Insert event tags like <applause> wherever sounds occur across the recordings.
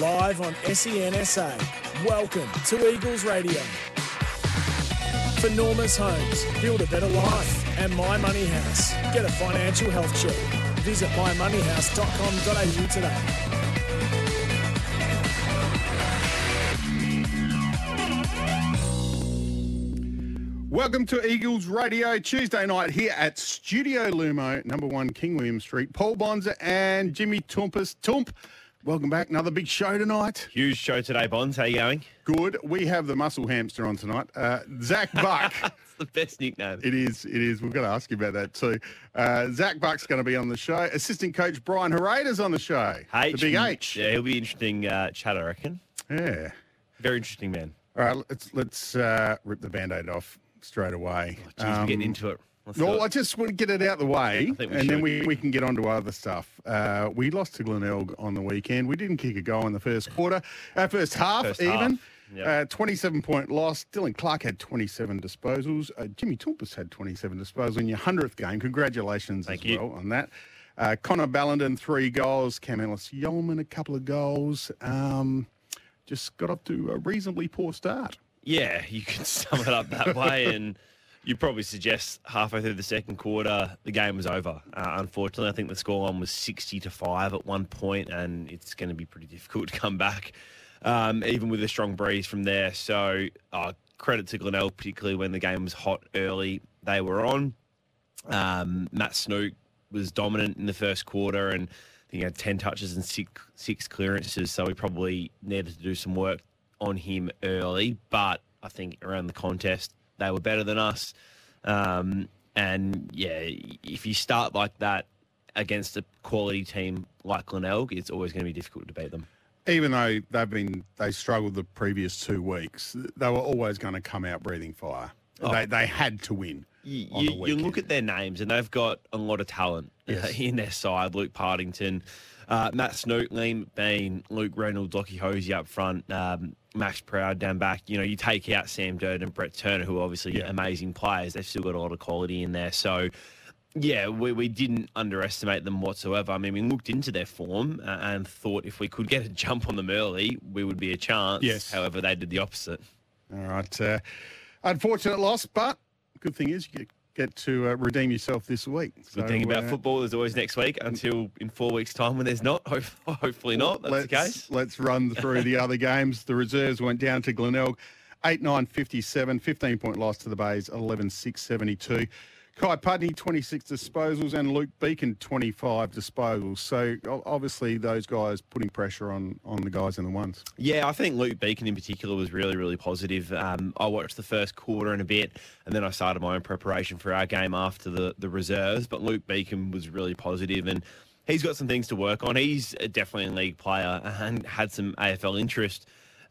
live on SENSA. Welcome to Eagles Radio. For Norma's Homes, build a better life. And My Money House, get a financial health check. Visit mymoneyhouse.com.au today. Welcome to Eagles Radio Tuesday night here at Studio Lumo, number one King William Street. Paul Bonsor and Jimmy Toumpas. Tump, welcome back. Another big show tonight. Huge show today, Bonds. How are you going? Good. We have the muscle hamster on tonight. Uh, Zac <laughs> Buck. It's the best nickname. it is. It is. We've got to ask you about that too. Uh, Zac Buck's going to be on the show. Assistant coach Brian Haraida's on the show. H. The big H. Yeah, he'll be interesting uh, chat, I reckon. Yeah. Very interesting man. All right. Let's let's uh, rip the band-aid off straight away. Jeez, we're getting Um, into it. No. I just want to get it out the way, and then we, we can get on to other stuff. Uh, we lost to Glenelg on the weekend. We didn't kick a goal in the first quarter, uh, first half First even. half, yep. Uh, 27 point loss. Dylan Clark had 27 disposals. Uh, Jimmy Toumpas had 27 disposals in your 100th game. Congratulations Thank as you. well on that. Uh, Connor Ballenden, three goals. Cam Ellis Yolmen, a couple of goals. Um, just got up to a reasonably poor start. Yeah, you can <laughs> sum it up that way, and you probably suggest halfway through the second quarter the game was over. Uh, unfortunately, I think the scoreline was sixty to five at one point, and it's going to be pretty difficult <laughs> to come back, um, even with a strong breeze from there. So, uh, credit to Glenelg, particularly when the game was hot early. They were on. Um, Matt Snook was dominant in the first quarter, and he had ten touches and six six clearances. So we probably needed to do some work on him early. But I think around the contest, they were better than us. Um, and yeah, if you start like that against a quality team like Glenelg, it's always going to be difficult to beat them. even though they've been they struggled the previous two weeks, they were always going to come out breathing fire. They they had to win. You, on the you, you look at their names, and they've got a lot of talent uh, Yes. <laughs> in their side. Luke Partington, uh, Matt Snook, Liam Bean, Luke Reynolds, Lockie Hosie up front, um, Max Proud down back. You know, you take out Sam Durdin and Brett Turner, who are obviously Yeah. amazing players. They've still got a lot of quality in there. So, yeah, we, we didn't underestimate them whatsoever. I mean, we looked into their form uh, and thought if we could get a jump on them early, we would be a chance. Yes. However, they did the opposite. All right, uh, unfortunate loss, but good thing is you get, get to uh, redeem yourself this week. Good thing about uh, football is always next week until in four weeks' time when there's not. <laughs> Ho- Hopefully not. That's let's, the case. Let's run through the other games. The reserves went down to Glenelg, 8 9 57, 15 point loss to the Bays, 11 6 72. Kai Pudney, 26 disposals, and Luke Beacon, 25 disposals. So obviously, those guys putting pressure on, on the guys in the ones. Yeah, I think Luke Beacon in particular was really, really positive. Um, I watched the first quarter and a bit, and then I started my own preparation for our game after the, the reserves. But Luke Beacon was really positive, and he's got some things to work on. He's definitely a league player and had some AFL interest.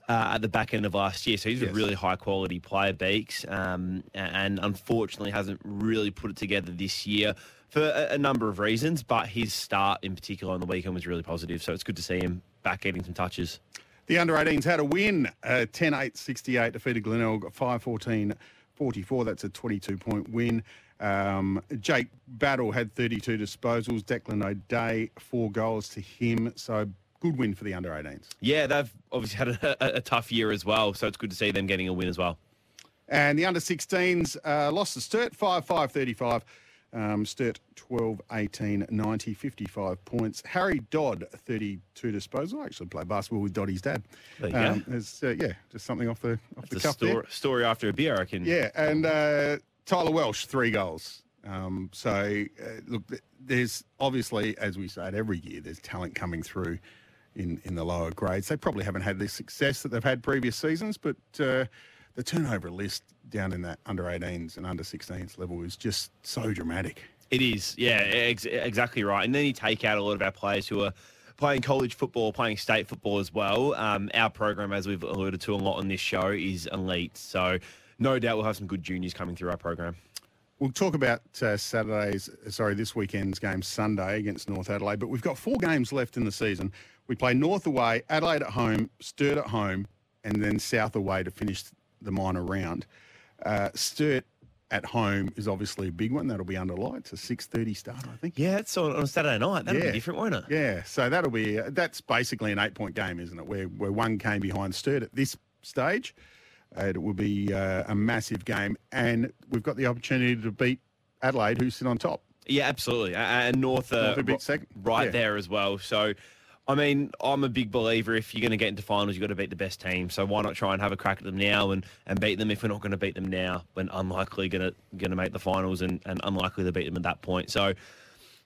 Uh, at the back end of last year, so he's Yes. a really high quality player, Beaks, um, and unfortunately hasn't really put it together this year for a, a number of reasons. But his start in particular on the weekend was really positive, so it's good to see him back getting some touches. The under 18s had a win, uh, 10 8 68, defeated Glenelg 5 14 44. That's a 22 point win. Um, Jake Battle had 32 disposals. Declan O'Day, four goals to him. So good win for the under 18s. Yeah, they've obviously had a, a, tough year as well, so it's good to see them getting a win as well. And the under 16s uh, lost to Sturt 5 5 35. Um, Sturt 12 18 90, 55 points. Harry Dodd, 32 disposals. I actually played basketball with Doddy's dad. You uh, yeah, just something off the, off the cuff there. story, story after a beer, I reckon. Yeah, and uh, Tyler Welsh, three goals. Um, so, uh, look, there's obviously, as we say it every year, there's talent coming through in, in the lower grades. They probably haven't had the success that they've had previous seasons, but uh, the turnover list down in that under 18s and under 16s level is just so dramatic. It is, yeah, ex- exactly right. And then you take out a lot of our players who are playing college football, playing state football as well. Um, our program, as we've alluded to a lot on this show, is elite. So no doubt we'll have some good juniors coming through our program. We'll talk about uh, Saturday's, sorry, this weekend's game Sunday against North Adelaide, but we've got four games left in the season. We play North away, Adelaide at home, Sturt at home, and then South away to finish the minor round. Uh, Sturt at home is obviously a big one. That'll be under lights, a six thirty start, I think. Yeah, it's on, on a Saturday night. That'll Yeah. be different, won't it? Yeah, so that'll be that's basically an eight point game, isn't it? Where where one came behind Sturt at this stage, uh, it will be uh, a massive game, and we've got the opportunity to beat Adelaide, who sit on top. Yeah, absolutely. And North, uh, North a bit second. right Yeah. there as well. So, I mean, I'm a big believer if you're going to get into finals, you've got to beat the best team. So why not try and have a crack at them now and, and beat them if we're not going to beat them now when unlikely going to going to make the finals and, and unlikely to beat them at that point. So,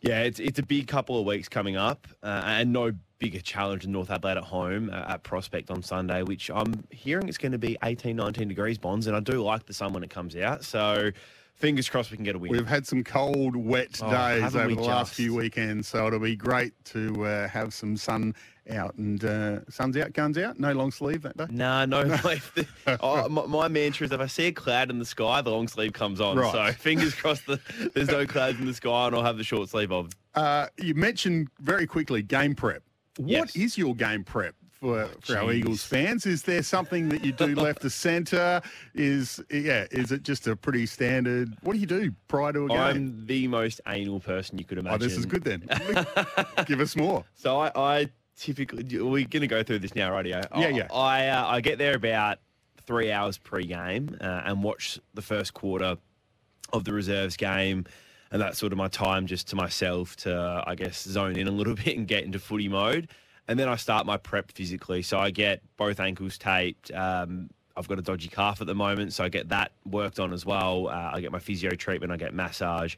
yeah, it's it's a big couple of weeks coming up uh, and no bigger challenge than North Adelaide at home uh, at Prospect on Sunday, which I'm hearing it's going to be 18, 19 degrees bonds. And I do like the sun when it comes out. So, fingers crossed we can get a win. We've had some cold, wet Oh, days over the last few weekends, so it'll be great to uh, have some sun out. And uh, sun's out, guns out. No long sleeve that day. Nah, no. <laughs> the- <laughs> oh, my, my mantra is if I see a cloud in the sky, the long sleeve comes on. Right. So fingers <laughs> crossed that there's no clouds in the sky and I'll have the short sleeve on. Uh, you mentioned very quickly game prep. What is Yes. your game prep for, for our. Eagles fans? Is there something that you do <laughs> left to centre? Is yeah? Is it just a pretty standard? What do you do prior to a game? I'm the most anal person you could imagine. oh, this is good then. <laughs> <laughs> Give us more. So I, I typically we're going to go through this now, radio. Yeah, I, yeah. I uh, I get there about three hours pre-game uh, and watch the first quarter of the reserves game, and that's sort of my time just to myself to I guess zone in a little bit and get into footy mode, and then I start my prep physically. So I get both ankles taped. Um, I've got a dodgy calf at the moment, so I get that worked on as well. Uh, I get my physio treatment, I get massage,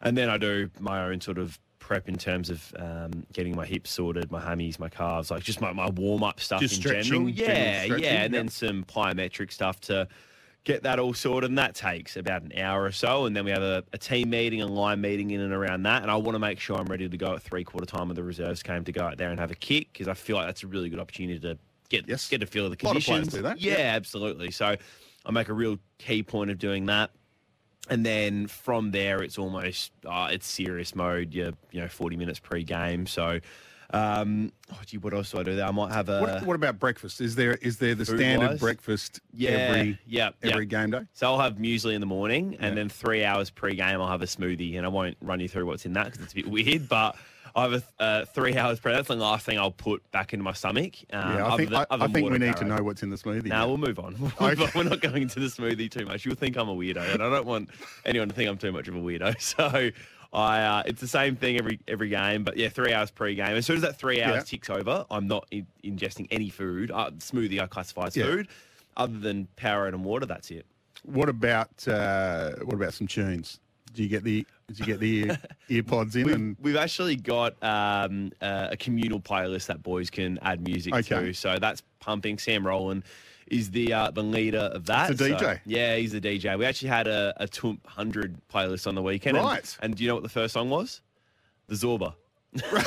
and then I do my own sort of prep in terms of um, getting my hips sorted, my hammies, my calves, like just my, my warm up stuff Just in general. general Yeah, stretching, yeah, and then some plyometric stuff to get that all sorted, and that takes about an hour or so. And then we have a, a team meeting, a line meeting in and around that. And I want to make sure I'm ready to go at three quarter time of the reserves game to go out there and have a kick because I feel like that's a really good opportunity to get Yes. get a feel of the A lot of players conditions. do that, Yeah, yeah. absolutely. So I make a real key point of doing that. And then from there, it's almost uh, it's serious mode. You you know, forty minutes pre-game. So, um, oh, gee, what else do I do there? I might have a What, what about breakfast? Is there is there the standard Food-wise? breakfast yeah, every yeah, every yeah. game day? So I'll have muesli in the morning, and Yeah. then three hours pre-game, I'll have a smoothie, and I won't run you through what's in that because it's a bit weird. But I have a uh, three hours pre. That's the last thing I'll put back into my stomach. Um, Yeah, I think than- I, I think we need to know what's in the smoothie. No, now. we'll move on. <laughs> We'll move Okay. on. We're not going into the smoothie too much. You'll think I'm a weirdo, and I don't want anyone to think I'm too much of a weirdo. <laughs> So, I uh, it's the same thing every every game. But yeah, three hours pre-game. As soon as that three hours Yeah. ticks over, I'm not in- ingesting any food. Uh, smoothie I classify as Yeah. food, other than Powerade and water. That's it. What about uh, what about some tunes? Do you get the did you get the ear, <laughs> ear pods in We've, and we've actually got um, uh, a communal playlist that boys can add music Okay. to. So that's pumping. Sam Rowland is the uh, the leader of that. It's a So- DJ. yeah, he's the DJ. We actually had a, a Toomp 100 playlist on the weekend. and- Right. And, do you know what the first song was? The Zorba. <laughs> that's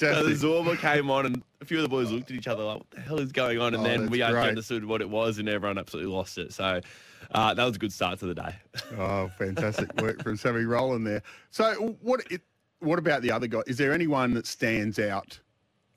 So the. Zorba came on, and a few of the boys looked at each other like, "What the hell is going on?" And Oh, then we understood what it was, and everyone absolutely lost it. So uh, that was a good start to the day. <laughs> Oh, fantastic work from Sammy Rowland there. So, what it, what about the other guy? Is there anyone that stands out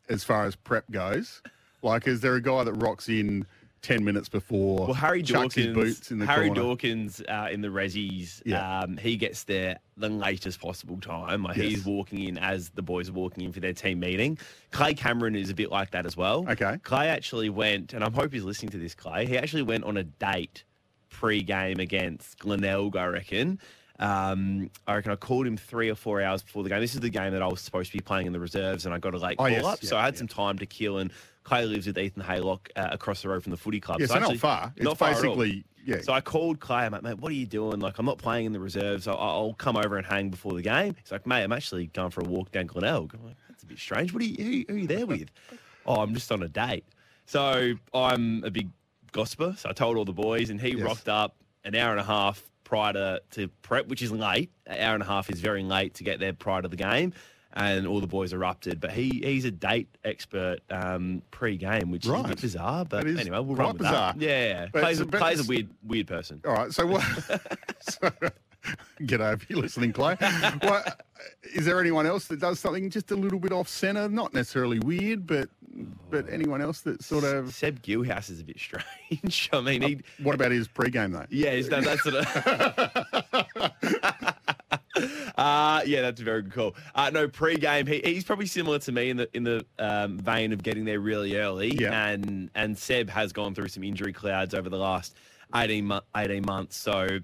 as far as prep goes? Like, is there a guy that rocks in ten minutes before? Well, Harry Dawkins, boots in the Harry corner? Dawkins uh, in the Rezzies, Yeah. um, he gets there the latest possible time. Like Yes. he's walking in as the boys are walking in for their team meeting. Clay Cameron is a bit like that as well. Okay. Clay actually went, and I hope he's listening to this. Clay, he actually went on a date pre-game against Glenelg, I reckon. Um, I reckon I called him three or four hours before the game. This is the game that I was supposed to be playing in the reserves, and I got a late Oh, call yes, up, so I had yeah. some time to kill. And Clay lives with Ethan Haylock uh, across the road from the footy club. Yeah, so, actually- not far. It's not far at all. basically yeah. So I called Clay, I'm like, mate, what are you doing? Like, I'm not playing in the reserves. I'll, I'll come over and hang before the game. He's like, mate, I'm actually going for a walk down Glenelg. I'm like, that's a bit strange. What are you, who, who are you there with? <laughs> oh, I'm just on a date. So I'm a big gossiper. So I told all the boys, and he Yes. rocked up an hour and a half prior to, to prep, which is late. An hour and a half is very late to get there prior to the game. And all the boys erupted, but he he's a date expert um, pre-game, which is a bit bizarre. But anyway, we'll run with bizarre. that. Yeah, But Clay's, it's- a, but Clay's a weird weird person. All right. So what? <laughs> <laughs> so, get over you listening, Clay. What, is there anyone else that does something just a little bit off centre? Not necessarily weird, but but anyone else that sort of. Seb Gilhouse is a bit <laughs> strange. I mean, he. What about his pre-game though? Yeah, he's done that sort of. Uh, yeah, that's a very good call. Uh, no, pre-game, he, he's probably similar to me in the in the um, vein of getting there really early. Yeah. And and Seb has gone through some injury clouds over the last 18, mo- 18 months. So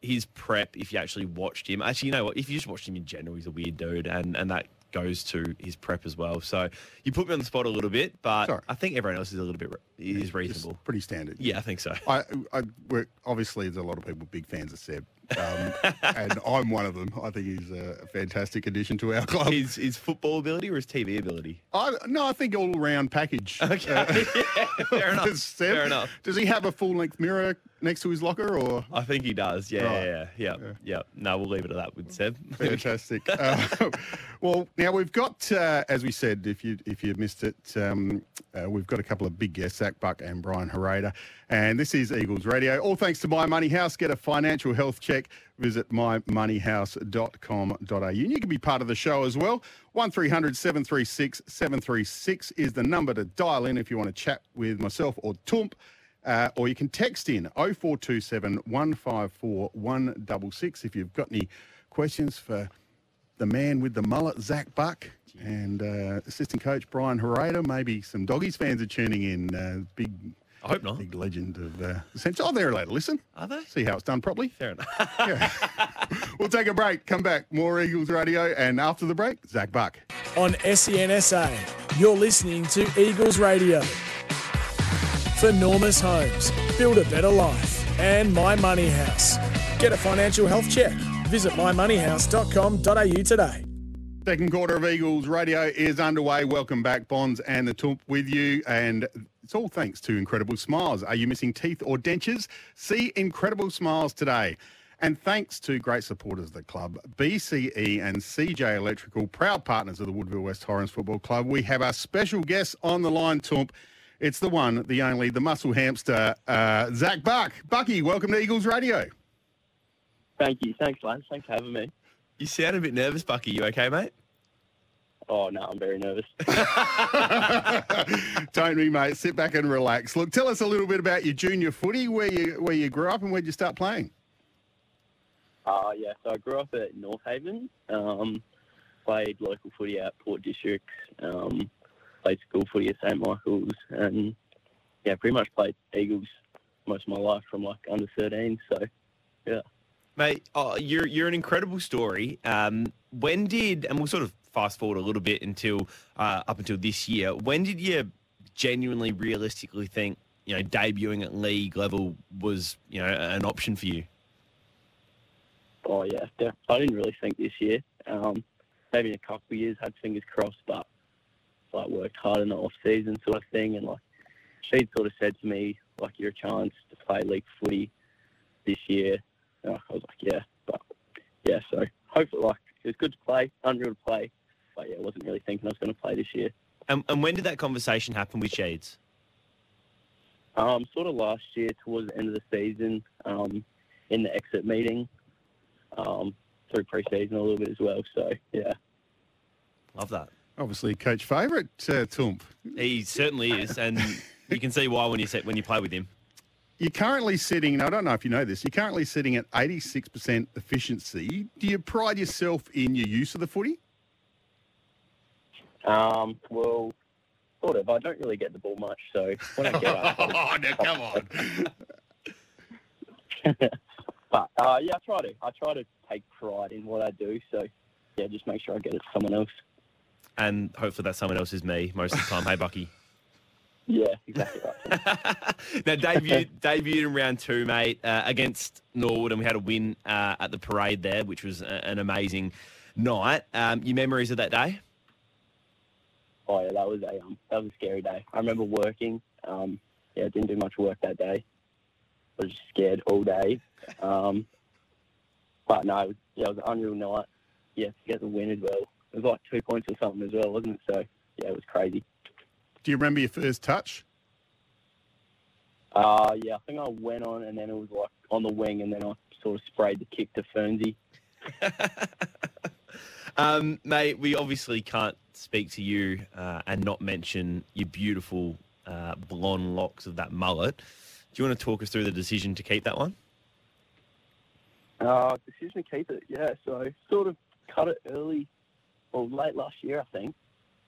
his prep, if you actually watched him, actually, you know what? If you just watched him in general, he's a weird dude, and and that goes to his prep as well. So you put me on the spot a little bit, but Sorry. I think everyone else is a little bit is reasonable. pretty standard. Yeah, I think so. I, I we're, obviously there's a lot of people big fans of Seb, um, <laughs> and I'm one of them. I think he's a fantastic addition to our club. His his football ability or his TV ability? I, no, I think all round package. Okay, Uh, <laughs> yeah, fair enough. <laughs> Fair enough. Does he have a full length mirror next to his locker, or I think he does. Yeah, Right. yeah, yeah, yeah, yeah. No, we'll leave it at that with Seb. <laughs> Fantastic. uh, <laughs> well, now we've got, uh, as we said, if you if you missed it, um, uh, we've got a couple of big guests, Zac Buck and Brian Haraida, and this is Eagles Radio. All thanks to My Money House. Get a financial health check. Visit mymoneyhouse.com.au. And you can be part of the show as well. 1300 736 736 is the number to dial in if you want to chat with myself or Tump. Uh, or you can text in 0427 154 166 if you've got any questions for the man with the mullet, Zac Buck, and uh, assistant coach Brian Haraida. Maybe some doggies fans are tuning in. Uh, big, I hope not. big legend of uh, the Central. Oh, they're allowed to listen. Are they? See how it's done properly. Fair enough. <laughs> Yeah. we'll take a break. Come back. More Eagles Radio. And after the break, Zac Buck. on SENSA. You're listening to Eagles Radio. For Normus Homes, build a better life. And My Money House. Get a financial health check. Visit mymoneyhouse.com.au today. Second quarter of Eagles Radio is underway. Welcome back, Bonds and the Tump with you. And it's all thanks to Incredible Smiles. Are you missing teeth or dentures? See Incredible Smiles today. And thanks to great supporters of the club, BCE and CJ Electrical, proud partners of the Woodville West Torrens Football Club. We have our special guest on the line, Tump. It's the one, the only, the muscle hamster, uh, Zac Buck. Bucky, welcome to Eagles Radio. Thank you. Thanks, lads. Thanks for having me. You sound a bit nervous, Bucky. You okay, mate? Oh, no, I'm very nervous. <laughs> Don't be, mate. Sit back and relax. Look, tell us a little bit about your junior footy, where you where you grew up and where'd you start playing. Uh, yeah, so I grew up at North Haven. Um, played local footy at Port District. Um, played school footy at St Michael's, and yeah, pretty much played Eagles most of my life from like under 13. So yeah. Mate, oh, you're you're an incredible story. Um, when did and we'll sort of fast forward a little bit until uh, up until this year. When did you genuinely, realistically think you know debuting at league level was you know an option for you? oh yeah, I didn't really think this year. Um, maybe in a couple of years, had fingers crossed, but like worked hard in the off season sort of thing, and like she sort of said to me like you're a chance to play league footy this year. And I was like yeah, but yeah, so hopefully like it was good to play, unreal to play, but yeah, I wasn't really thinking I was going to play this year. And, and when did that conversation happen with Shades? Um, sort of last year towards the end of the season, um, in the exit meeting, um, through pre-season a little bit as well. So yeah. Love that. Obviously, coach favourite, uh, Tump. He certainly is, and you can see why when you set, when you play with him. You're currently sitting, and I don't know if you know this, you're currently sitting at 86% efficiency. Do you pride yourself in your use of the footy? Um, well, sort of. I don't really get the ball much, so when I get up, <laughs> oh, now come on. <laughs> but uh, yeah, I try to. I try to take pride in what I do. So yeah, just make sure I get it to someone else. And hopefully that someone else is me most of the time. hey, Bucky. <laughs> Yeah, exactly right. <laughs> now, debuted, debuted in round two, mate, uh, against Norwood, and we had a win uh, at the parade there, which was a, an amazing night. Um, your memories of that day? Oh yeah, that was a um, that was a scary day. I remember working. Um, yeah, didn't do much work that day. I was just scared all day. Um, but no, it was, yeah, it was an unreal night. Yeah, to get the win as well. It was like two points or something as well, wasn't it? So yeah, it was crazy. Do you remember your first touch? Uh, yeah, I think I went on and then it was like on the wing and then I sort of sprayed the kick to Fernsey. <laughs> um, mate, we obviously can't speak to you uh, and not mention your beautiful uh, blonde locks of that mullet. Do you want to talk us through the decision to keep that one? Uh, decision to keep it, yeah. So sort of cut it early, or late last year, I think,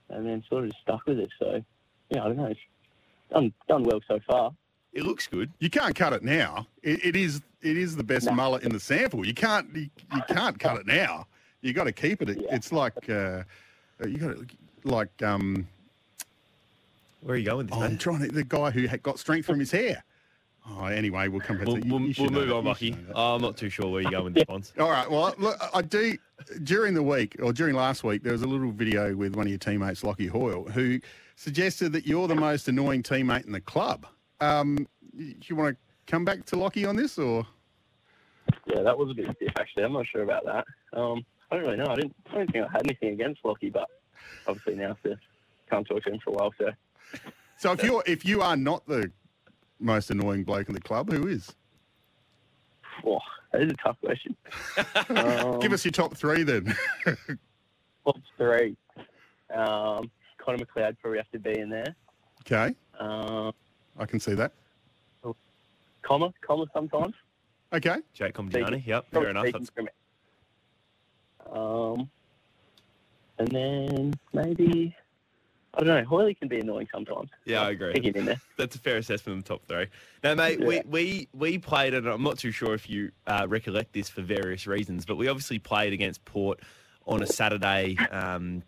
and then sort of just stuck with it. So yeah, I don't know. It's done done well so far. It looks good. You can't cut it now. It, it is it is the best No. mullet in the sample. You can't you, you can't cut it now. You got to keep it. It- Yeah. It's like uh, you got to like um. Where are you going with this, Oh, I'm trying to the guy who had got strength from his hair. Oh, anyway, we'll come back We'll, to you- we'll, you we'll move on, You should Bucky. know that. Oh, I'm not too sure where you're going with this, Bonds. <laughs> All right. Well, look, I do. During the week, or during last week, there was a little video with one of your teammates, Lockie Hoyle, who suggested that you're the most annoying teammate in the club. Um, you, you want to come back to Lockie on this, or Yeah, that was a bit stiff actually. I'm not sure about that. Um, I don't really know. I didn't. I don't think I had anything against Lockie, but obviously now so can't talk to him for a while. So so if you're if you are not the most annoying bloke in the club, who is? oh, that is a tough question. um, <laughs> Give us your top three then. <laughs> top three. Um, Connor McLeod probably have to be in there. okay, Um, I can see that. comma, comma sometimes. Okay, Jake Comgiani. Yep, fair Probably enough. speaking That's, from. Um, and then maybe I don't know. Hoyley can be annoying sometimes. yeah, I agree. Stick in there. <laughs> That's a fair assessment of the top three. Now, mate, we, Yeah. we, we played, and I'm not too sure if you uh, recollect this for various reasons, but we obviously played against Port on a Saturday um,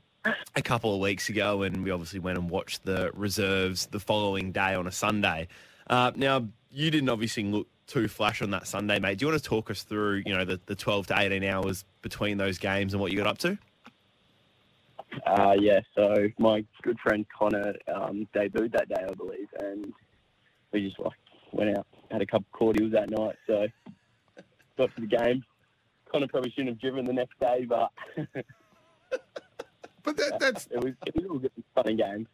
a couple of weeks ago, and we obviously went and watched the reserves the following day on a Sunday. Uh, now, you didn't obviously look too flash on that Sunday, mate. Do you want to talk us through, you know, the, the 12 to 18 hours between those games and what you got up to? Uh, yeah, so my good friend Connor um, debuted that day, I believe, and we just like went out, had a couple cordials that night. So got to the game. Connor probably shouldn't have driven the next day, but <laughs> but that, <laughs> that's it was it was all good fun and games.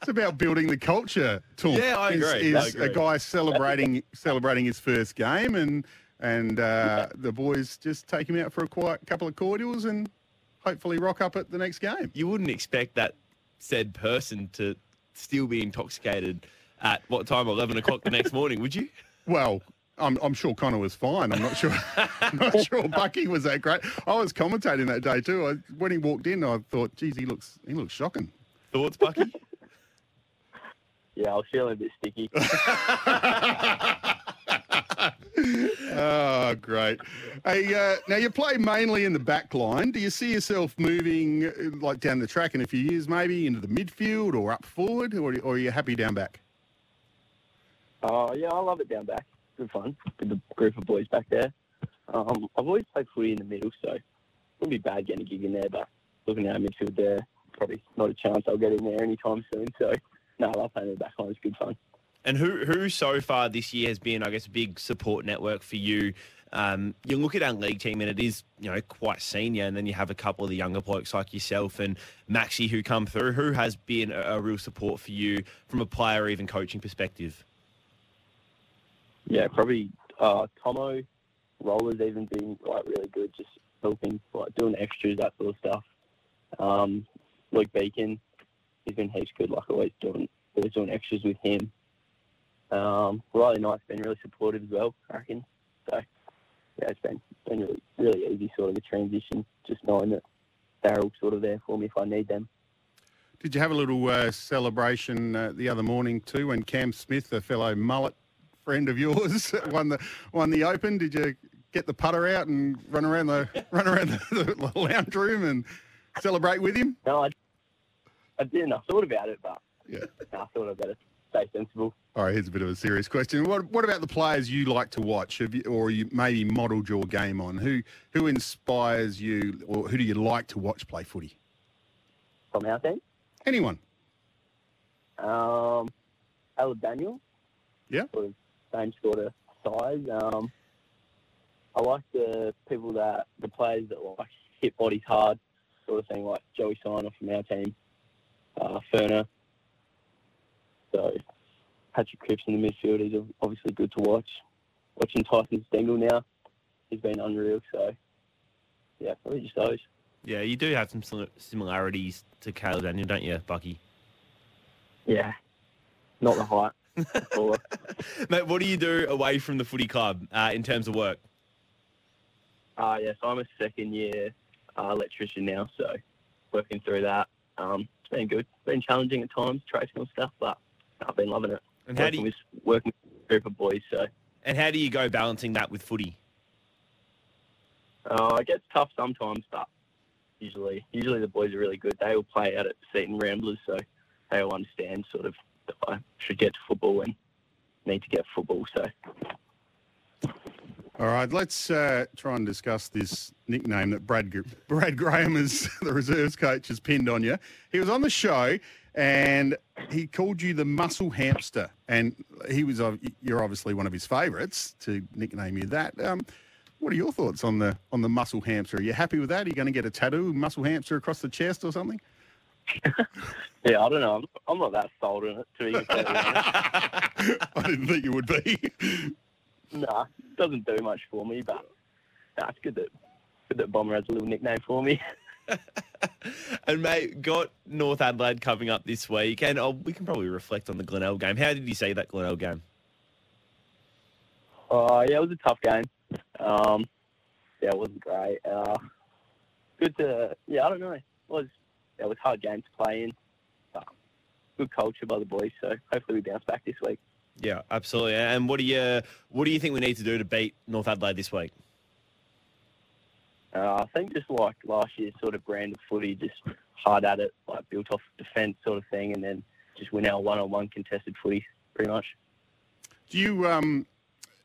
it's about building the culture. Tom, Yeah, I is, agree, I Is agree. a guy celebrating celebrating his first game, and and uh, the boys just take him out for a quiet couple of cordials, and hopefully rock up at the next game. you wouldn't expect that said person to still be intoxicated at what time? Eleven o'clock the next morning, would you? <laughs> Well, I'm, I'm sure Connor was fine. I'm not sure. <laughs> I'm not sure Bucky was that great. I was commentating that day too. I, when he walked in, I thought, geez, he looks he looks shocking. Thoughts, Bucky? <laughs> Yeah, I was feeling a bit sticky. Oh, great. Hey, uh, now you play mainly in the back line. Do you see yourself moving uh, like down the track in a few years, maybe into the midfield or up forward, or, or are you happy down back? Oh, yeah, I love it down back. Good fun with the group of boys back there. Um, I've always played footy in the middle, so it wouldn't be bad getting a gig in there, but looking at midfield there, probably not a chance I'll get in there anytime soon. So, no, I love playing in the back line. It's good fun. And who who so far this year has been, I guess, a big support network for you? Um, you look at our league team, and it is you know quite senior, and then you have a couple of the younger blokes like yourself and Maxi who come through. Who has been a, a real support for you from a player even coaching perspective? Yeah, probably uh, Tomo, Roller's even been like really good, just helping, like doing extras, that sort of stuff. Um, Luke Beacon, he's been heaps good, like always doing, always doing extras with him. Um, Riley Knight's been really supportive as well, I reckon. So, yeah, it's been been really, really easy sort of a transition, just knowing that they're all sort of there for me if I need them. Did you have a little uh, celebration uh, the other morning too when Cam Smith, a fellow mullet friend of yours, <laughs> won the won the Open? Did you get the putter out and run around the <laughs> run around the, <laughs> the lounge room and celebrate with him? No, I, I didn't. I thought about it, but Yeah. I thought I'd better stay sensible. All right, here's a bit of a serious question. What what about the players you like to watch, Have you, or you maybe modelled your game on? Who who inspires you, or who do you like to watch play footy? From our team. Anyone? Um, Alec Daniel. Yeah. Sort of same sort of size. Um, I like the people that the players that like hit bodies hard, sort of thing, like Joey Signer from our team, uh, Ferner. So Patrick Cripps in the midfield is obviously good to watch. Watching Tyson Stengel now, he's been unreal. So yeah, probably just those. Yeah, you do have some similarities to Caleb Daniel, don't you, Bucky? Yeah, not the height. <laughs> Mate, what do you do away from the footy club uh, in terms of work? Uh, yeah, so I'm a second year uh, electrician now, so working through that. Um, it's been good. It's been challenging at times, tracing and stuff, but I've been loving it. And how do working you, with working with a group of boys, so and how do you go balancing that with footy? uh, it gets tough sometimes, but usually usually the boys are really good. They all play out at Seaton Ramblers, so they all understand sort of that I should get to football and need to get football. So All right, let's uh, try and discuss this nickname that Brad <laughs> Brad Graham, is <laughs> the reserves coach, has pinned on you. He was on the show and he called you the muscle hamster, and he was you're obviously one of his favourites to nickname you that. Um, what are your thoughts on the on the muscle hamster? Are you happy with that? Are you going to get a tattoo, muscle hamster across the chest or something? <laughs> yeah, I don't know. I'm, I'm not that sold on it to be. <laughs> I didn't think you would be. Nah, it doesn't do much for me, but nah, it's good that good that Bomber has a little nickname for me. <laughs> <laughs> And mate, got North Adelaide coming up this week, and oh, we can probably reflect on the Glenelg game. How did you see that Glenelg game? Oh yeah, it was a tough game. Um, yeah, it wasn't great. Uh, good to yeah, I don't know. It was it was a hard game to play in. But good culture by the boys, so hopefully we bounce back this week. Yeah, absolutely. And what do you what do you think we need to do to beat North Adelaide this week? Uh, I think just like last year's sort of brand of footy, just hard at it, like built off defence sort of thing, and then just win our one-on-one contested footy, pretty much. Do you um,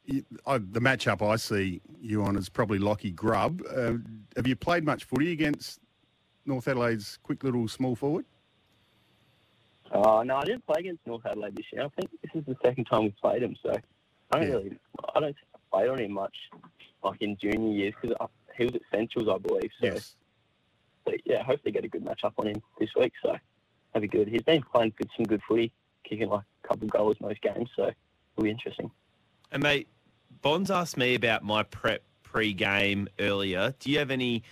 you, I, the matchup I see you on is probably Lockie Grubb. Uh, have you played much footy against North Adelaide's quick little small forward? Uh, no, I didn't play against North Adelaide this year. I think this is the second time we've played him, so I don't Yeah. really, I don't play on him much, like in junior years, because he was at Centrals, I believe. So, but yeah, hopefully get a good match up on him this week. So that'd be good. He's been playing good, some good footy, kicking like a couple goals most games, so it'll be interesting. And mate, Bonds asked me about my prep pre-game earlier. Do you have any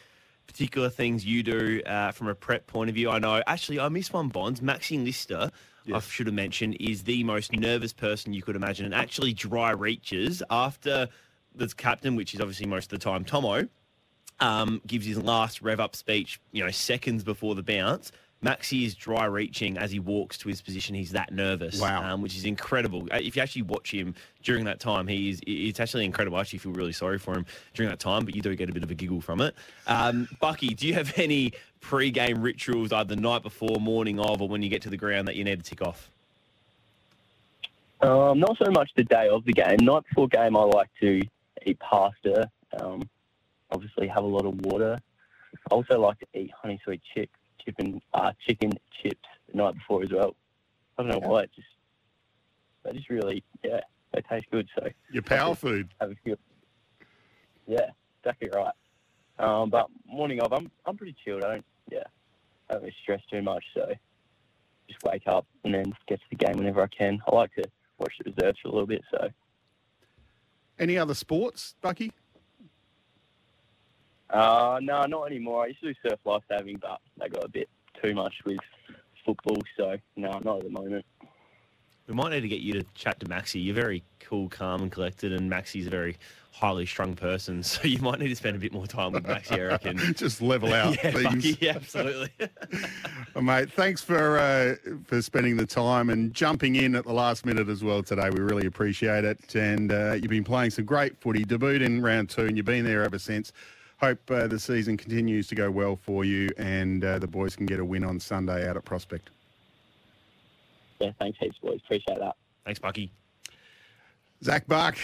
particular things you do uh, from a prep point of view? I know. Actually, I missed one. Bonds. Maxine Lister, I should have mentioned, is the most nervous person you could imagine, and actually dry reaches after the captain, which is obviously most of the time Tomo, um, gives his last rev up speech. You know, seconds before the bounce. Maxi is dry reaching as he walks to his position. He's that nervous, Wow. um, which is incredible. Uh, If you actually watch him during that time, he is it's actually incredible. I actually feel really sorry for him during that time, but you do get a bit of a giggle from it. Um, Bucky, do you have <laughs> any pre-game rituals either the night before, morning of, or when you get to the ground that you need to tick off? Um, not so much the day of the game. Night before game, I like to eat pasta. Um, obviously, have a lot of water. I also like to eat honey sweet chip, chicken, uh, chicken chips the night before as well. I don't know why. It just they just really yeah they taste good. So Your power food. have a few. Yeah, exactly right. Um, but morning of, I'm I'm pretty chilled. I don't yeah, I don't really stress too much. So just wake up and then get to the game whenever I can. I like to watch the reserves for a little bit. So Any other sports, Bucky? Uh, no, not anymore. I used to do surf lifesaving, but they got a bit too much with football. So no, not at the moment. We might need to get you to chat to Maxi. You're very cool, calm, and collected, and Maxi's a very highly strung person, <laughs> so you might need to spend a bit more time with Maxi, I reckon. <laughs> Just level out <laughs> yeah, things. Bucky, yeah, absolutely. Well, mate, thanks for uh, for spending the time and jumping in at the last minute as well today. We really appreciate it. And uh, you've been playing some great footy. Debuted in round two, and you've been there ever since. Hope uh, the season continues to go well for you, and uh, the boys can get a win on Sunday out at Prospect. Yeah, thanks heaps, boys. Appreciate that. Thanks, Bucky. Zac Buck,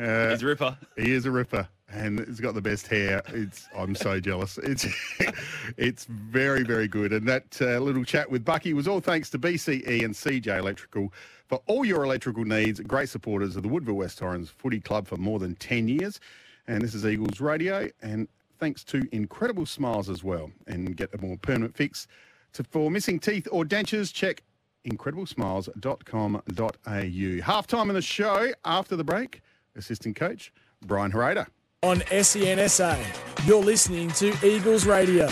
uh, He's a ripper. he is a ripper, and he's got the best hair. It's I'm so jealous. It's <laughs> it's very very good. And that uh, little chat with Bucky was all thanks to BCE and CJ Electrical for all your electrical needs. Great supporters of the Woodville West Torrens Footy Club for more than ten years. And this is Eagles Radio, and thanks to Incredible Smiles as well. And get a more permanent fix to, for missing teeth or dentures. Check incrediblesmiles.com.au. Half time in the show after the break. Assistant coach Brian Haraida. On SENSA, you're listening to Eagles Radio.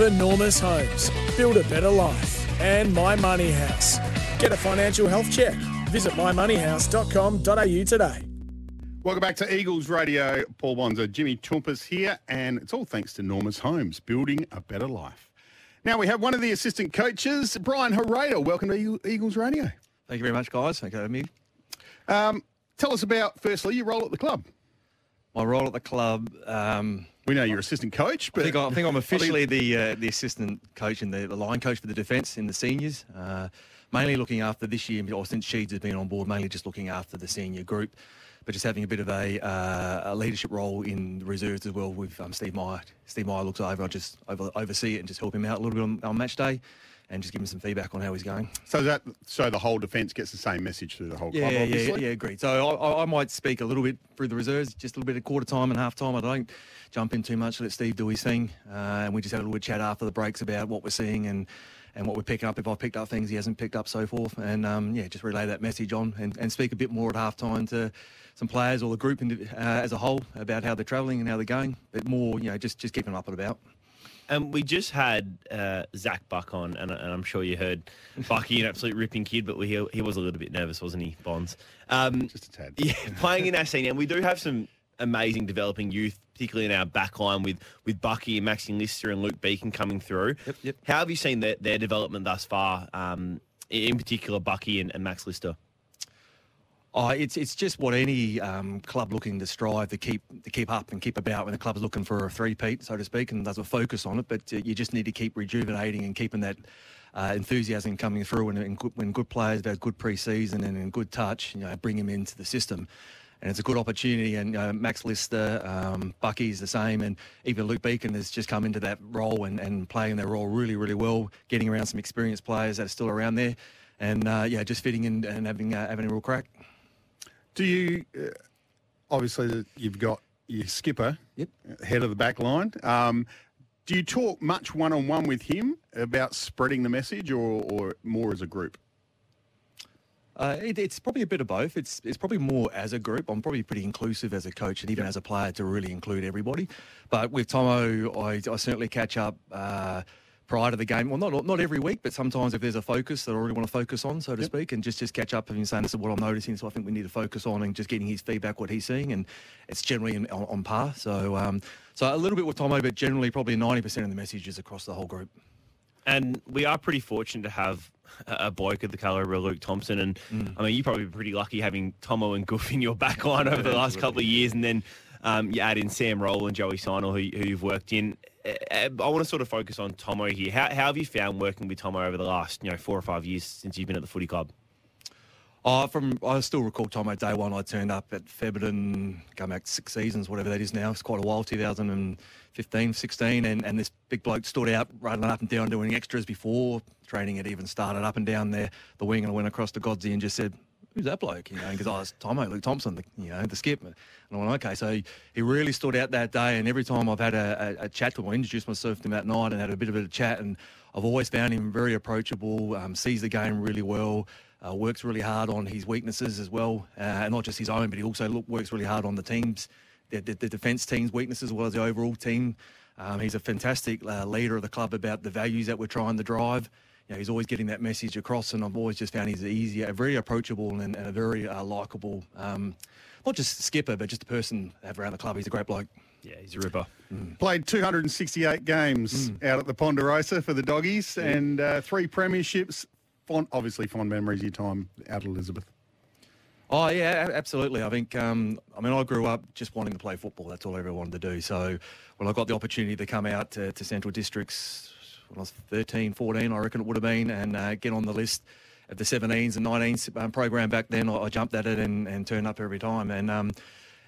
for Normus Homes. Build a better life. And My Money House. Get a financial health check. Visit mymoneyhouse.com.au today. Welcome back to Eagles Radio. Paul Bonsor, Jimmy Toumpas here, and it's all thanks to Norma's Homes, building a better life. Now we have one of the assistant coaches, Brian Haraida. Welcome to Eagles Radio. Thank you very much, guys. Thank you for having me. Um, tell us about, firstly, your role at the club. My role at the club. Um, we know you're assistant coach, but I think, I, think I'm <laughs> officially the uh, the assistant coach and the, the line coach for the defence in the seniors. Uh, mainly looking after this year, or since Sheeds has been on board, mainly just looking after the senior group, but just having a bit of a, uh, a leadership role in the reserves as well with um, Steve Meyer. Steve Meyer looks over, I just over, oversee it and just help him out a little bit on, on match day and just give him some feedback on how he's going. So that so the whole defence gets the same message through the whole yeah, club. Yeah, yeah, agreed. So I, I, might speak a little bit through the reserves, just a little bit of quarter time and half time. I don't jump in too much. Let Steve do his thing, uh, and we just had a little chat after the breaks about what we're seeing and. And what we're picking up, if I've picked up things he hasn't picked up, so forth, and um, yeah, just relay that message on and, and speak a bit more at half time to some players or the group in, uh, as a whole about how they're travelling and how they're going. But more, you know, just just keeping them up and about. And we just had uh, Zac Buck on, and, and, I'm sure you heard Bucky, an absolute ripping kid, but we, he, he was a little bit nervous, wasn't he, Bonds? Um, just a tad. Yeah, <laughs> playing in our senior, and we do have some amazing developing youth, particularly in our back line with, with Bucky and Maxine Lister and Luke Beacon coming through. Yep, yep. How have you seen their, their development thus far, um, in particular Bucky and, and Max Lister? Oh, it's it's just what any um, club looking to strive to keep to keep up and keep about when the club's looking for a three-peat, so to speak, and does a focus on it. But uh, you just need to keep rejuvenating and keeping that uh, enthusiasm coming through. And, and good, when good players have good pre-season and in good touch, you know, bring them into the system. And it's a good opportunity. And uh, Max Lister, um, Bucky's the same, and even Luke Beacon has just come into that role and, and playing their role really, really well, getting around some experienced players that are still around there, and uh, yeah, just fitting in and having uh, having a real crack. Do you uh, obviously you've got your skipper, yep. head of the back line. Um, do you talk much one on one with him about spreading the message, or, or more as a group? Uh, it, it's probably a bit of both. It's it's probably more as a group. I'm probably pretty inclusive as a coach and even yep. as a player to really include everybody. But with Tomo, I, I certainly catch up. Uh, prior to the game. Well, not not every week, but sometimes if there's a focus that I really want to focus on, so to yep. speak, and just just catch up and saying this is what I'm noticing. So I think we need to focus on and just getting his feedback, what he's seeing, and it's generally in, on, on, par. So um, so a little bit with Tomo, but generally probably 90% of the messages across the whole group. And we are pretty fortunate to have a bloke of the caliber of Luke Thompson. And mm. I mean, you're probably pretty lucky having Tomo and Goof in your back line over the last couple of years. And then um, you add in Sam Roll and Joey Sinel, who, who you've worked in. Uh, uh, I want to sort of focus on Tomo here. How, how have you found working with Tomo over the last, you know, four or five years since you've been at the footy club? Oh, from I still recall Tomo day one. I turned up at Febden, going back six seasons, whatever that is now. It's quite a while, 2015, 16, and, and this big bloke stood out running up and down doing extras before training had even started up and down there the wing, and I went across to Godsey and just said, who's that bloke? You know, because I was Tomo, Luke Thompson, the, you know, the skip. And I went, okay. So he really stood out that day. And every time I've had a, a, a chat to him, I introduced myself to him that night and had a bit of a chat. And I've always found him very approachable, um, sees the game really well, uh, works really hard on his weaknesses as well. Uh, and not just his own, but he also look, works really hard on the team's, the, the, the defence team's weaknesses as well as the overall team. Um, he's a fantastic uh, leader of the club about the values that we're trying to drive you know, he's always getting that message across, and I've always just found he's easy, very approachable, and, and a very uh, likable, um, not just skipper, but just a person to have around the club. He's a great bloke. Yeah, he's a ripper. Mm. Played 268 games mm. out at the Ponderosa for the doggies, yeah. and uh, three premierships. Fond, obviously, fond memories of your time out at Elizabeth. Oh yeah, absolutely. I think um, I mean I grew up just wanting to play football. That's all I ever wanted to do. So when I got the opportunity to come out to, to Central Districts when I was 13, 14, I reckon it would have been, and uh, get on the list of the 17s and 19s um, program back then. I, I, jumped at it and, and turned up every time. And um,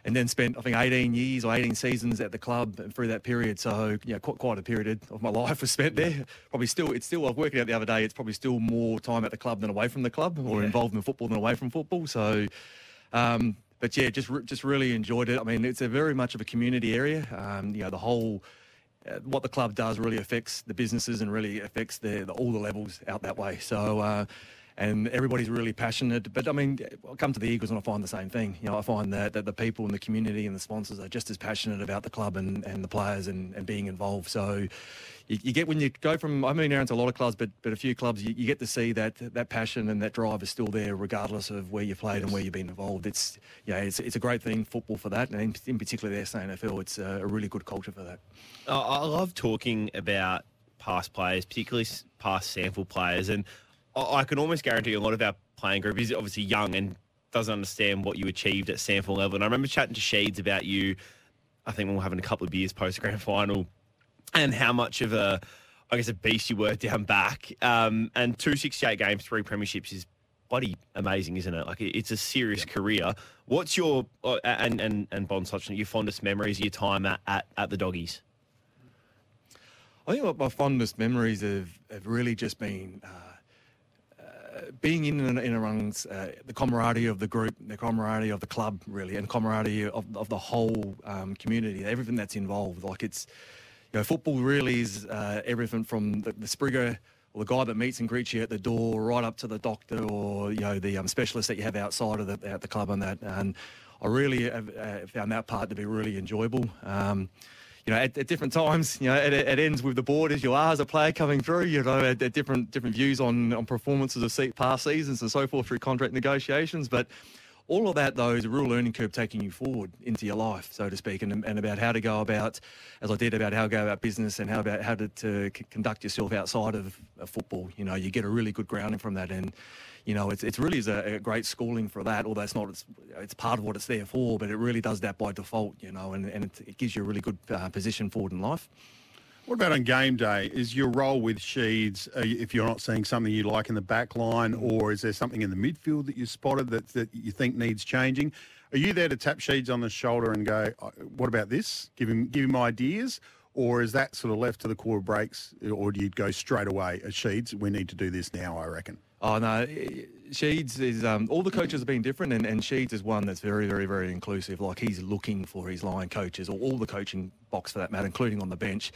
and then spent I think 18 years or 18 seasons at the club through that period. So you know, quite, quite a period of my <laughs> life was spent there. Probably still, it's still. I was working out the other day. It's probably still more time at the club than away from the club, or yeah. involved in football than away from football. So. Um, but yeah, just just really enjoyed it. I mean, it's a very much of a community area. Um, you know, the whole uh, what the club does really affects the businesses and really affects the, the, all the levels out that way. So, uh, and everybody's really passionate. But I mean, I come to the Eagles and I find the same thing. You know, I find that, that the people in the community and the sponsors are just as passionate about the club and, and the players and, and being involved. So you, you get when you go from I've been around to a lot of clubs, but but a few clubs you, you get to see that that passion and that drive is still there regardless of where you played and where you've been involved. It's yeah, it's it's a great thing football for that, and in, in particular the SANFL, it's a, a really good culture for that. I I love talking about past players, particularly past SANFL players, and I, I can almost guarantee a lot of our playing group is obviously young and doesn't understand what you achieved at SANFL level. And I remember chatting to Sheeds about you. I think when we we're having a couple of beers post grand final, and how much of a, I guess, a beast you were down back. Um, and two sixty-eight games, three premierships is bloody amazing, isn't it? Like it's a serious career. What's your uh, and and and Bond touched on your fondest memories of your time at, at, at the doggies? I think my fondest memories have, have really just been uh, uh, being in and in amongst uh, the camaraderie of the group, the camaraderie of the club, really, and camaraderie of, of the whole um, community, everything that's involved. Like it's, you know, football really is uh, everything from the, the sprigger or the guy that meets and greets you at the door, right up to the doctor or you know the um, specialist that you have outside of the, at the club and that. And I really have uh, found that part to be really enjoyable. Um, you know, at, at different times, you know, it, it ends with the board as you are as a player coming through. You know, at, at different different views on on performances of past seasons and so forth through contract negotiations, but. All of that, though, is a real learning curve taking you forward into your life, so to speak, and, and about how to go about, as I did, about how to go about business and how about how to, to conduct yourself outside of, of football. You know, you get a really good grounding from that, and you know, it's it's really is a, a great schooling for that. Although it's not, it's, it's part of what it's there for, but it really does that by default. You know, and, and it, it gives you a really good uh, position forward in life. What about on game day? Is your role with Sheeds, uh, if you're not seeing something you like in the back line, or is there something in the midfield that you spotted that, that you think needs changing? Are you there to tap Sheeds on the shoulder and go, "Uh, what about this? Give him, give him ideas? Or is that sort of left to the core breaks? Or do you go straight away at Sheeds? We need to do this now, I reckon. Oh no, Sheeds is um, all the coaches have been different, and, and Sheeds is one that's very, very, very inclusive. Like he's looking for his line coaches, or all the coaching box for that matter, including on the bench,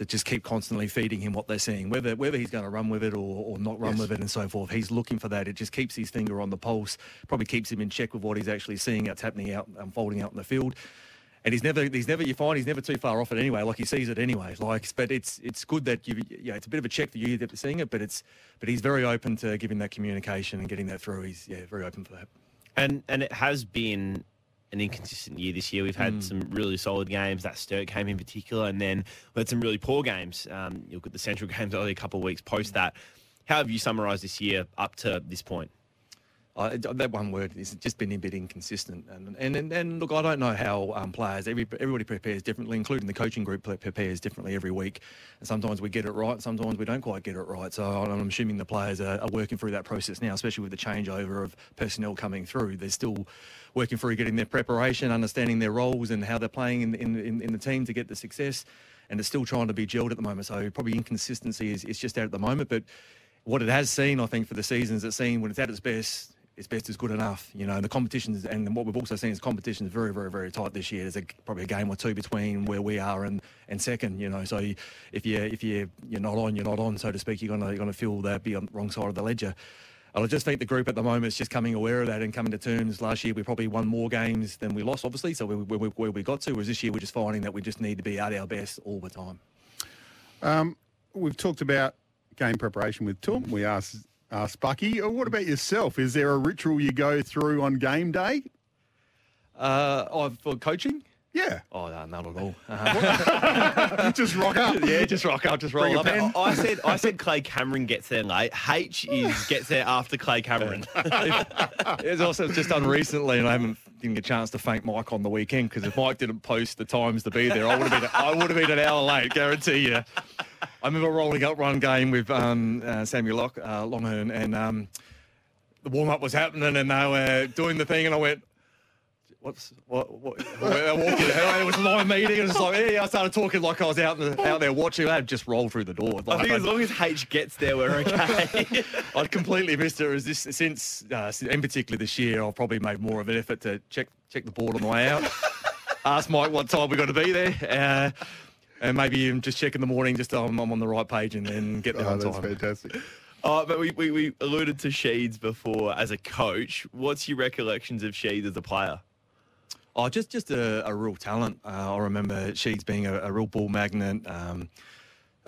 to just keep constantly feeding him what they're seeing, whether whether he's going to run with it or, or not run Yes. with it, and so forth. He's looking for that. It just keeps his finger on the pulse, probably keeps him in check with what he's actually seeing that's happening out, unfolding out in the field. And he's never, he's never, you find he's never too far off it anyway. Like he sees it anyway. Like, but it's, it's good that you, yeah, it's a bit of a check for you that you're seeing it, but it's, but he's very open to giving that communication and getting that through. He's, yeah, very open for that. And and it has been an inconsistent year this year. We've had some really solid games, that Sturt game in particular, and then we had some really poor games. Um, you look at the Central games only a couple of weeks post that. How have you summarised this year up to this point? Uh, that one word has just been a bit inconsistent, and and and, and look, I don't know how um, players. Every, everybody prepares differently, including the coaching group pre- prepares differently every week. And sometimes we get it right, sometimes we don't quite get it right. So I'm assuming the players are, are working through that process now, especially with the changeover of personnel coming through. They're still working through getting their preparation, understanding their roles, and how they're playing in in, in, the team to get the success. And it's still trying to be gelled at the moment. So probably inconsistency is, is just out at the moment, but what it has seen, I think, for the seasons, it's seen when it's at its best, its best is good enough. You know, the competitions, and what we've also seen is competition is very, very, very tight this year. There's a, probably a game or two between where we are and, and second. You know, so if you if you you're not on, you're not on, so to speak. You're gonna you're gonna feel that be on the wrong side of the ledger. And I just think the group at the moment is just coming aware of that and coming to terms. Last year we probably won more games than we lost, obviously. So we, we, where we got to, whereas this year we're just finding that we just need to be at our best all the time. Um, we've talked about game preparation with Tom. We asked, asked Bucky, uh, what about yourself? Is there a ritual you go through on game day? Uh, oh, for coaching. Yeah. Oh, no, not at all. <laughs> Uh, Just rock up. <laughs> yeah, just rock up, just roll up. I I said I said Clay Cameron gets there late. H is gets there after Clay Cameron. <laughs> It's also just done recently, and I haven't didn't get a chance to thank Mike on the weekend because if Mike didn't post the times to be there, I would have been I would have been an hour late, guarantee you. I remember rolling up one game with um, uh, Samuel Lock, uh, Longhorn, and um, the warm up was happening, and they were doing the thing, and I went. What's what? what I walked it was a live meeting, and it's like, yeah, I started talking like I was out in the, out there watching. I just rolled through the door. I Like, think as long as H gets there, we're okay. <laughs> I'd completely missed it. It was this, since, uh, in particular this year, I've probably made more of an effort to check check the board on the way out. <laughs> Ask Mike what time we got to be there, uh, and maybe even just check in the morning, just um, I'm on the right page, and then get there Oh, on that's time. fantastic. Oh, but we, we, we alluded to Sheeds before as a coach. What's your recollections of Sheeds as a player? Oh, just just a, a real talent. Uh, I remember Sheeds being a, a real ball magnet. Um,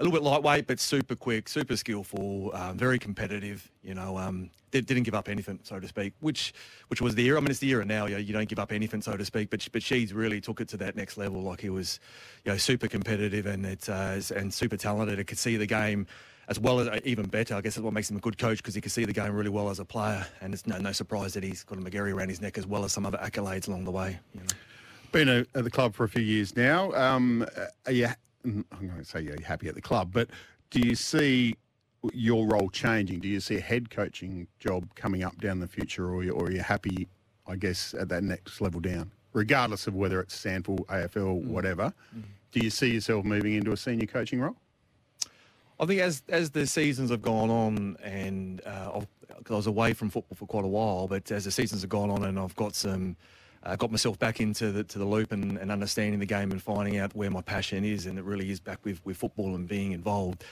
a little bit lightweight, but super quick, super skillful, um, very competitive. You know, um, did, didn't give up anything, so to speak. Which, which was the era. I mean, it's the era now. You, know, you don't give up anything, so to speak. But but Sheeds really took it to that next level. Like he was, you know, super competitive and it uh, and super talented. He could see the game as well as uh, even better. I guess that's what makes him a good coach because he can see the game really well as a player. And it's no no surprise that he's got a Magarey around his neck as well as some other accolades along the way. You know. Been at the club for a few years now. Um, are you? I'm going to say you're happy at the club, but do you see your role changing? Do you see a head coaching job coming up down the future, or, or are you happy, I guess, at that next level down, regardless of whether it's SANFL, AFL, whatever? Do you see yourself moving into a senior coaching role? I think as as the seasons have gone on, and uh, I was away from football for quite a while, but as the seasons have gone on, and I've got some. Uh, got myself back into the to the loop and, and understanding the game and finding out where my passion is, and it really is back with, with football and being involved.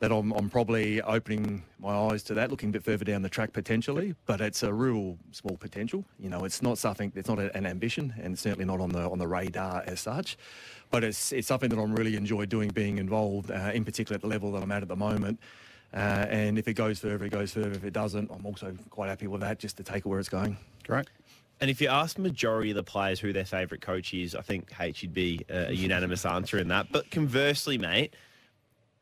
That I'm, I'm probably opening my eyes to that, looking a bit further down the track potentially, but it's a real small potential. You know, it's not something, it's not a, an ambition, and certainly not on the on the radar as such. But it's it's something that I'm really enjoy doing, being involved, uh, in particular at the level that I'm at at the moment. Uh, and if it goes further, it goes further. If it doesn't, I'm also quite happy with that, just to take it where it's going. Great. And if you ask majority of the players who their favourite coach is, I think H would be a unanimous answer in that. But conversely, mate,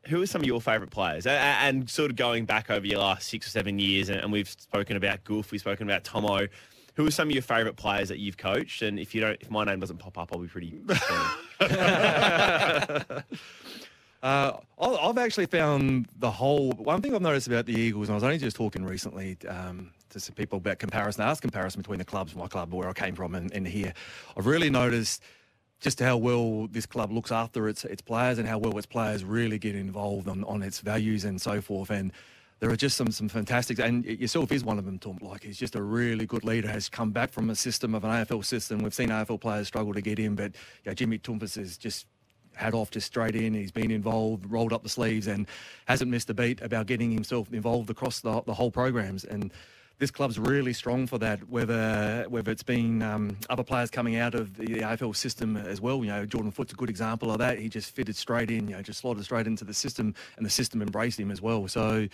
who are some of your favourite players? A- a- And sort of going back over your last six or seven years, and and we've spoken about Goof, we've spoken about Tomo. Who are some of your favourite players that you've coached? And if you don't, if my name doesn't pop up, I'll be pretty. <laughs> <laughs> Uh, I've actually found the whole one thing I've noticed about the Eagles, and I was only just talking recently um, to some people about comparison, I ask comparison between the clubs, my club, where I came from, and, and here. I've really noticed just how well this club looks after its its players and how well its players really get involved on, on its values and so forth. And there are just some some fantastic, and yourself is one of them, Tom. Like he's just a really good leader. Has come back from a system of an AFL system. We've seen AFL players struggle to get in, but yeah, Jimmy Toumpas is just hat off just straight in. He's been involved, rolled up the sleeves, and hasn't missed a beat about getting himself involved across the, the whole programs. And this club's really strong for that. Whether whether it's been um, other players coming out of the AFL system as well. You know, Jordan Foot's a good example of that. He just fitted straight in. You know, just slotted straight into the system, and the system embraced him as well. So.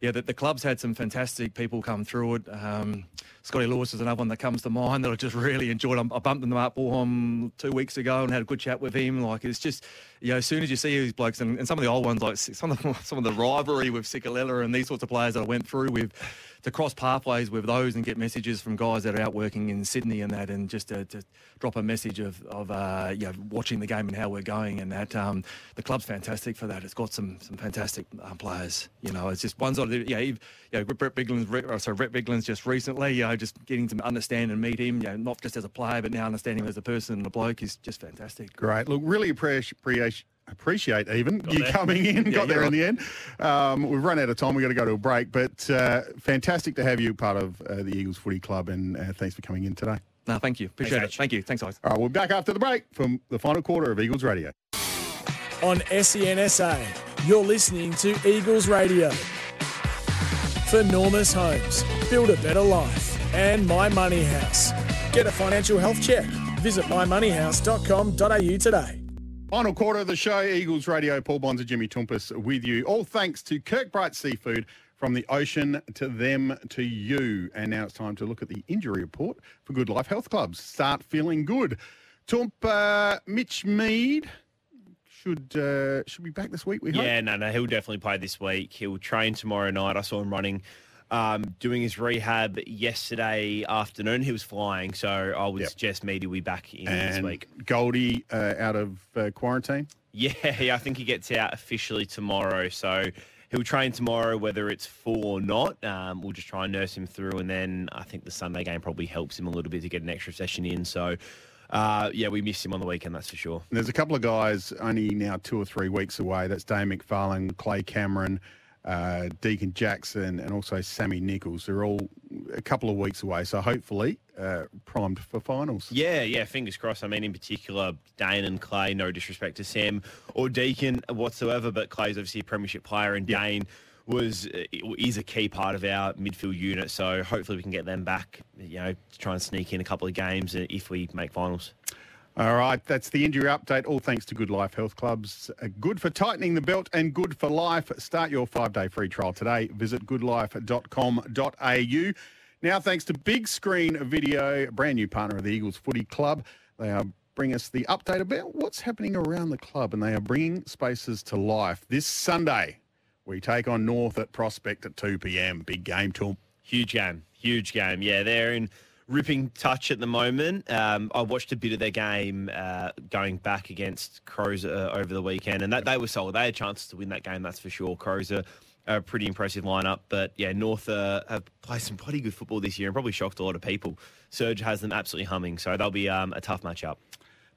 Yeah, the, the club's had some fantastic people come through it. Um, Scotty Lewis is another one that comes to mind that I just <laughs> really enjoyed. I, I bumped into Mark Bullholm two weeks ago and had a good chat with him. Like it's just, you know, as soon as you see these blokes and, and some of the old ones, like some of the, <laughs> some of the rivalry with Sikalella and these sorts of players that I went through with, to cross pathways with those and get messages from guys that are out working in Sydney and that, and just to, to drop a message of, of uh, you know, watching the game and how we're going, and that um, the club's fantastic for that. It's got some some fantastic um, players. You know, it's just ones that yeah, you know, Brett Bigland's, Brett- sorry, Brett Bigland's just recently, you know, just getting to understand and meet him, you know, not just as a player, but now understanding him as a person and a bloke is just fantastic. Great. Look, really appreciate appreciate appreciate even you there. coming in. <laughs> Yeah, got there you're in the end. Um, we've run out of time. We've got to go to a break, but uh, fantastic to have you part of uh, the Eagles Footy Club, and uh, thanks for coming in today. No, thank you. Appreciate Thanks, it. Thank you. Thanks, guys. All right, we'll be back after the break from the final quarter of Eagles Radio. on SEN SA. You're listening to Eagles Radio. For Normus Homes, build a better life. And My Money House. Get a financial health check. Visit mymoneyhouse.com.au today. Final quarter of the show, Eagles Radio, Paul Bonsor and Jimmy Toumpas with you. All thanks to Kirkbright Seafood, from the ocean to them to you. And now it's time to look at the injury report for Good Life Health Clubs. Start feeling good. Tump, uh, Mitch Mead should uh, should be back this week, we hope. Yeah, no, no, he'll definitely play this week. He'll train tomorrow night. I saw him running, um, doing his rehab yesterday afternoon. He was flying, so I would Yep. suggest Meady will be back in this week. Goldie uh, out of uh, quarantine. Yeah, <laughs> I think he gets out officially tomorrow. So he'll train tomorrow, whether it's full or not. Um, we'll just try and nurse him through, and then I think the Sunday game probably helps him a little bit to get an extra session in. So, uh, yeah, we missed him on the weekend, that's for sure. And there's a couple of guys only now two or three weeks away. That's Dave McFarlane, Clay Cameron, uh, Deacon Jackson, and also Sammy Nichols. They're all a couple of weeks away. So hopefully uh, primed for finals. Yeah, yeah, fingers crossed. I mean, in particular, Dane and Clay, no disrespect to Sam or Deacon whatsoever, but Clay's obviously a premiership player, and Dane was uh, is a key part of our midfield unit. So hopefully we can get them back. You know, to try and sneak in a couple of games uh, if we make finals. All right, that's the injury update. All thanks to Good Life Health Clubs. Uh, Good for tightening the belt and good for life. Start your five day free trial today. Visit goodlife.com.au. Now, thanks to Big Screen Video, a brand new partner of the Eagles Footy Club, they are bring us the update about what's happening around the club, and they are bringing spaces to life this Sunday. We take on North at Prospect at 2 p.m. Big game, Tom. Huge game, huge game. Yeah, they're in ripping touch at the moment. Um, I watched a bit of their game uh, going back against Crows uh, over the weekend, and that they were solid. They had chances to win that game, that's for sure. Crows are a pretty impressive lineup, but yeah, North uh, have played some pretty good football this year and probably shocked a lot of people. Surge has them absolutely humming, so they'll be um, a tough matchup.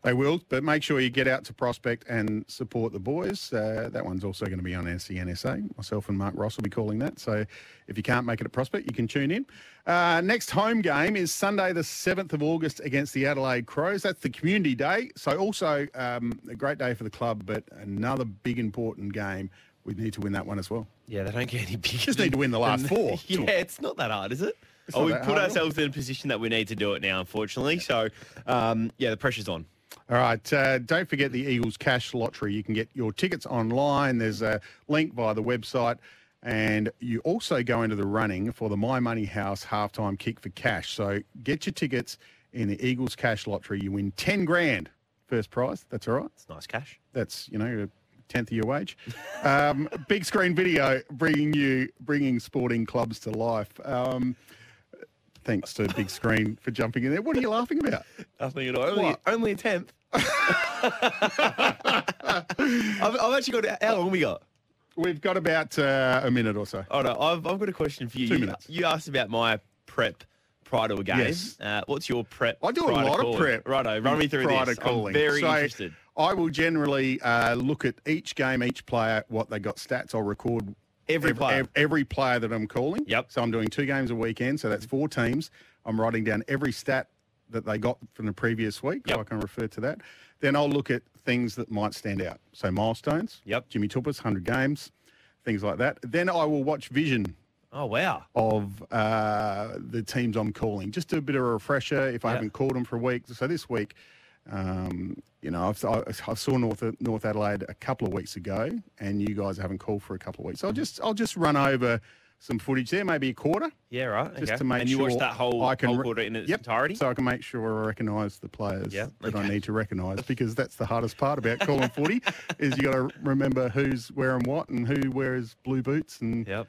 They will, but make sure you get out to Prospect and support the boys. Uh, that one's also going to be on SEN SA. Myself and Mark Ross will be calling that. So if you can't make it at Prospect, you can tune in. Uh, next home game is Sunday, the 7th of August against the Adelaide Crows. That's the community day. So also um, a great day for the club, but another big important game. We need to win that one as well. Yeah, they don't get any bigger. Just need to win the last four. <laughs> yeah, it's not that hard, is it? It's oh, we that put hard at all. ourselves in a position that we need to do it now, unfortunately. So, um, yeah, the pressure's on. All right. Uh, don't forget the Eagles Cash Lottery. You can get your tickets online. There's a link via the website. And you also go into the running for the My Money House halftime kick for cash. So get your tickets in the Eagles Cash Lottery. You win 10 grand first prize. That's all right. It's nice cash. That's, you know, a tenth of your wage. <laughs> Um, big screen video bringing you, bringing sporting clubs to life. Um, thanks to Big Screen for jumping in there. What are you laughing about? Nothing at all. Only, only a tenth. I've, I've actually got. How long we got? We've got about uh, a minute or so. Oh no, I've, I've got a question for you. Two You- minutes. You asked about my prep prior to a game. Yes. Uh, what's your prep? I do a lot of prep. Righto, run me through prior this. to calling. I'm very So, interested. I will generally uh, look at each game, each player, what they got stats. I'll record Every ev- player. ev- every player that I'm calling. Yep. So I'm doing two games a weekend. So that's four teams. I'm writing down every stat that they got from the previous week. Yep. So I can refer to that. Then I'll look at things that might stand out. So milestones. Yep. Jimmy Toumpas's 100 games, things like that. Then I will watch Vision Oh wow. of uh, the teams I'm calling. Just a bit of a refresher if I Yeah. haven't called them for a week. So this week, um, you know, I've, I, I saw North North Adelaide a couple of weeks ago, and you guys haven't called for a couple of weeks. So I'll just I'll just run over some footage there, maybe a quarter, Yeah, right. just okay. to make and you sure watched that whole, I can whole quarter in its Yep. entirety. so I can make sure I recognise the players Yeah, that I need to recognise because that's the hardest part about calling footy <laughs> is you got to remember who's wearing what and who wears blue boots and Yep.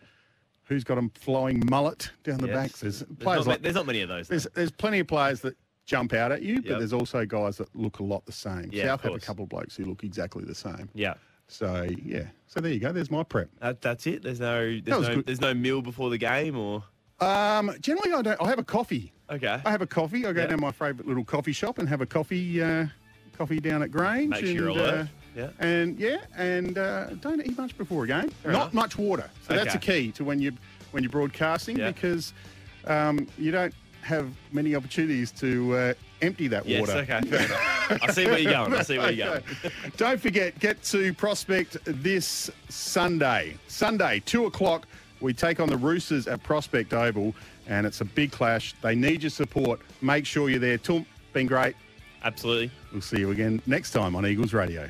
who's got a flowing mullet down the Yes. backs. There's There's players not, like there's not many of those. there's there's plenty of players that jump out at you, but Yep. there's also guys that look a lot the same. Yeah, South have a couple of blokes who look exactly the same. Yeah. So yeah, so there you go. There's my prep. That, that's it. There's no there's no good. there's no meal before the game or Um, generally, I don't. I have a coffee. okay. I have a coffee. I go Yeah. down to my favourite little coffee shop and have a coffee. Uh, coffee down at Grange. Makes and, you alert. uh, Yeah. And yeah, and uh, don't eat much before a game. Fair Not enough. much water. So that's a key to when you when you're broadcasting Yeah. because um, you don't have many opportunities to uh, empty that Yes. water. Okay. Fair enough. I see where you're going. I see where you're going. <laughs> Don't forget, get to Prospect this Sunday. Sunday, 2 o'clock, we take on the Roosters at Prospect Oval, and it's a big clash. They need your support. Make sure you're there. Tum, been great. Absolutely. We'll see you again next time on Eagles Radio.